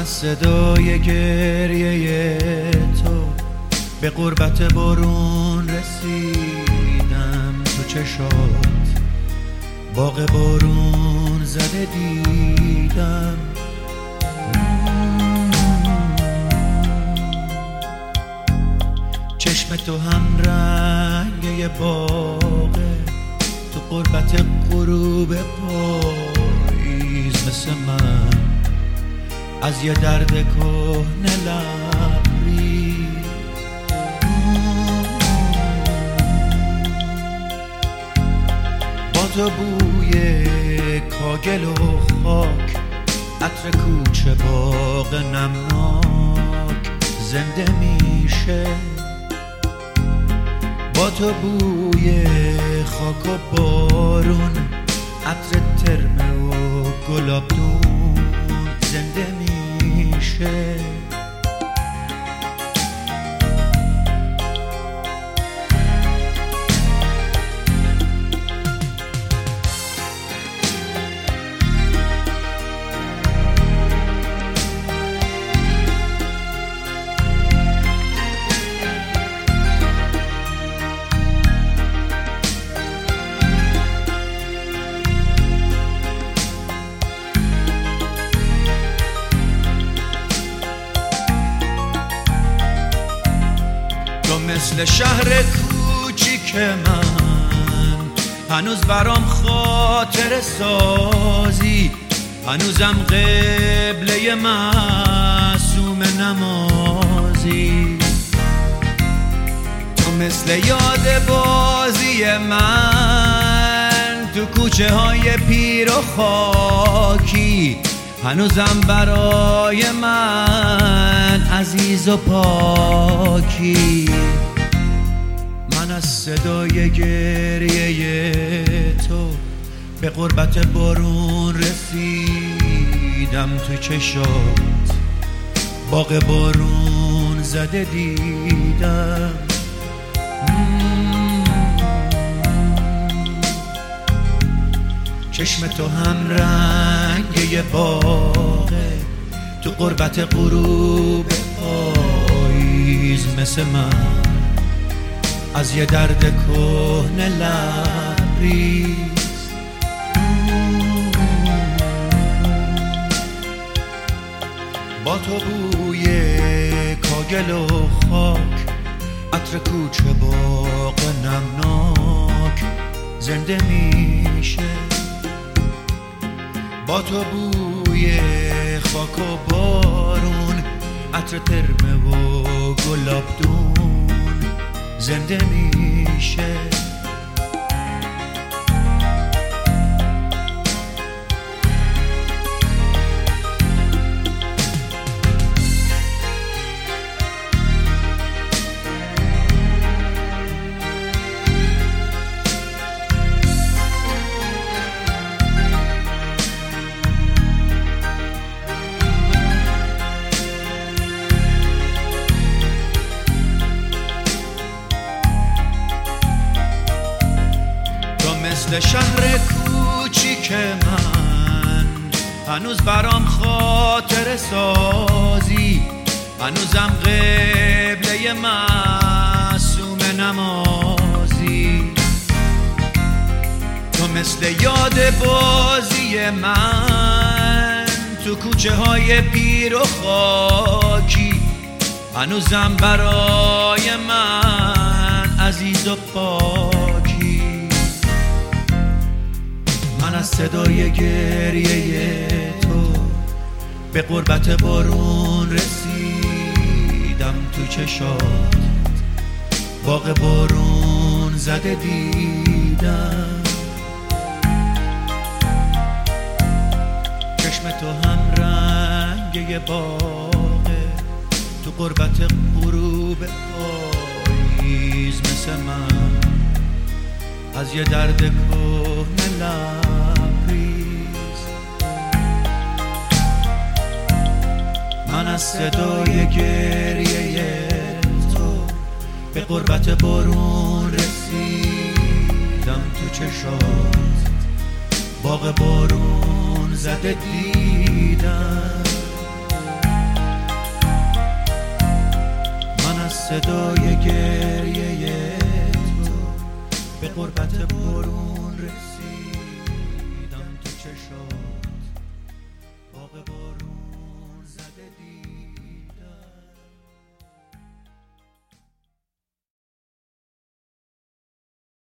از صدای گریه تو. به قربت بارون رسیدم تو چشات. باغ بارون زده دیدم. چشم تو هم رنگ باغه تو قربت غروب پاییز مثل من. از یه درد کهنه لبری با تو بوی کاگل و خاک عطر کوچه باغ نمناک زنده میشه. با تو بوی خاک و بارون عطر ترمه و زنده میشه مثل شهر کوچیک من. هنوز برام خاطر سازی. هنوزم قبله معصوم نمازی. تو مثل یاد بازی من. تو کوچه های پیر و خاکی. هنوزم برای من عزیز و پاکی. من از صدای گریه تو به قربت بارون رسیدم تو چشات. باغ بارون زده دیدم. چشم تو هم رنگ یه باغه تو قربت غروب پاییز مثل من. از یه درد کهنه لبریز. با تو بوی کاگل و خاک عطر کوچه باغ نمناک زنده میشه. با تو بوی خاک و بارون عطر ترمه و گلابدون. زنده میشه. مثل شهر کوچیک من. هنوز برام خاطر سازی. هنوزم قبله معصوم نمازی. تو مثل یاد بازی من. تو کوچه های پیر و خاکی. هنوزم برای من عزیز و پاکی صدای گریه تو. به قربت بارون رسیدم تو چشات. باغ بارون زده دیدم. چشم تو هم رنگ باغه تو قربت غروب پاییز مثل من. از یه درد کهنه من از صدای گریه تو به قربت بارون رسیدم تو چشات. باغ بارون زده دیدم. من از صدای گریه تو به قربت بارون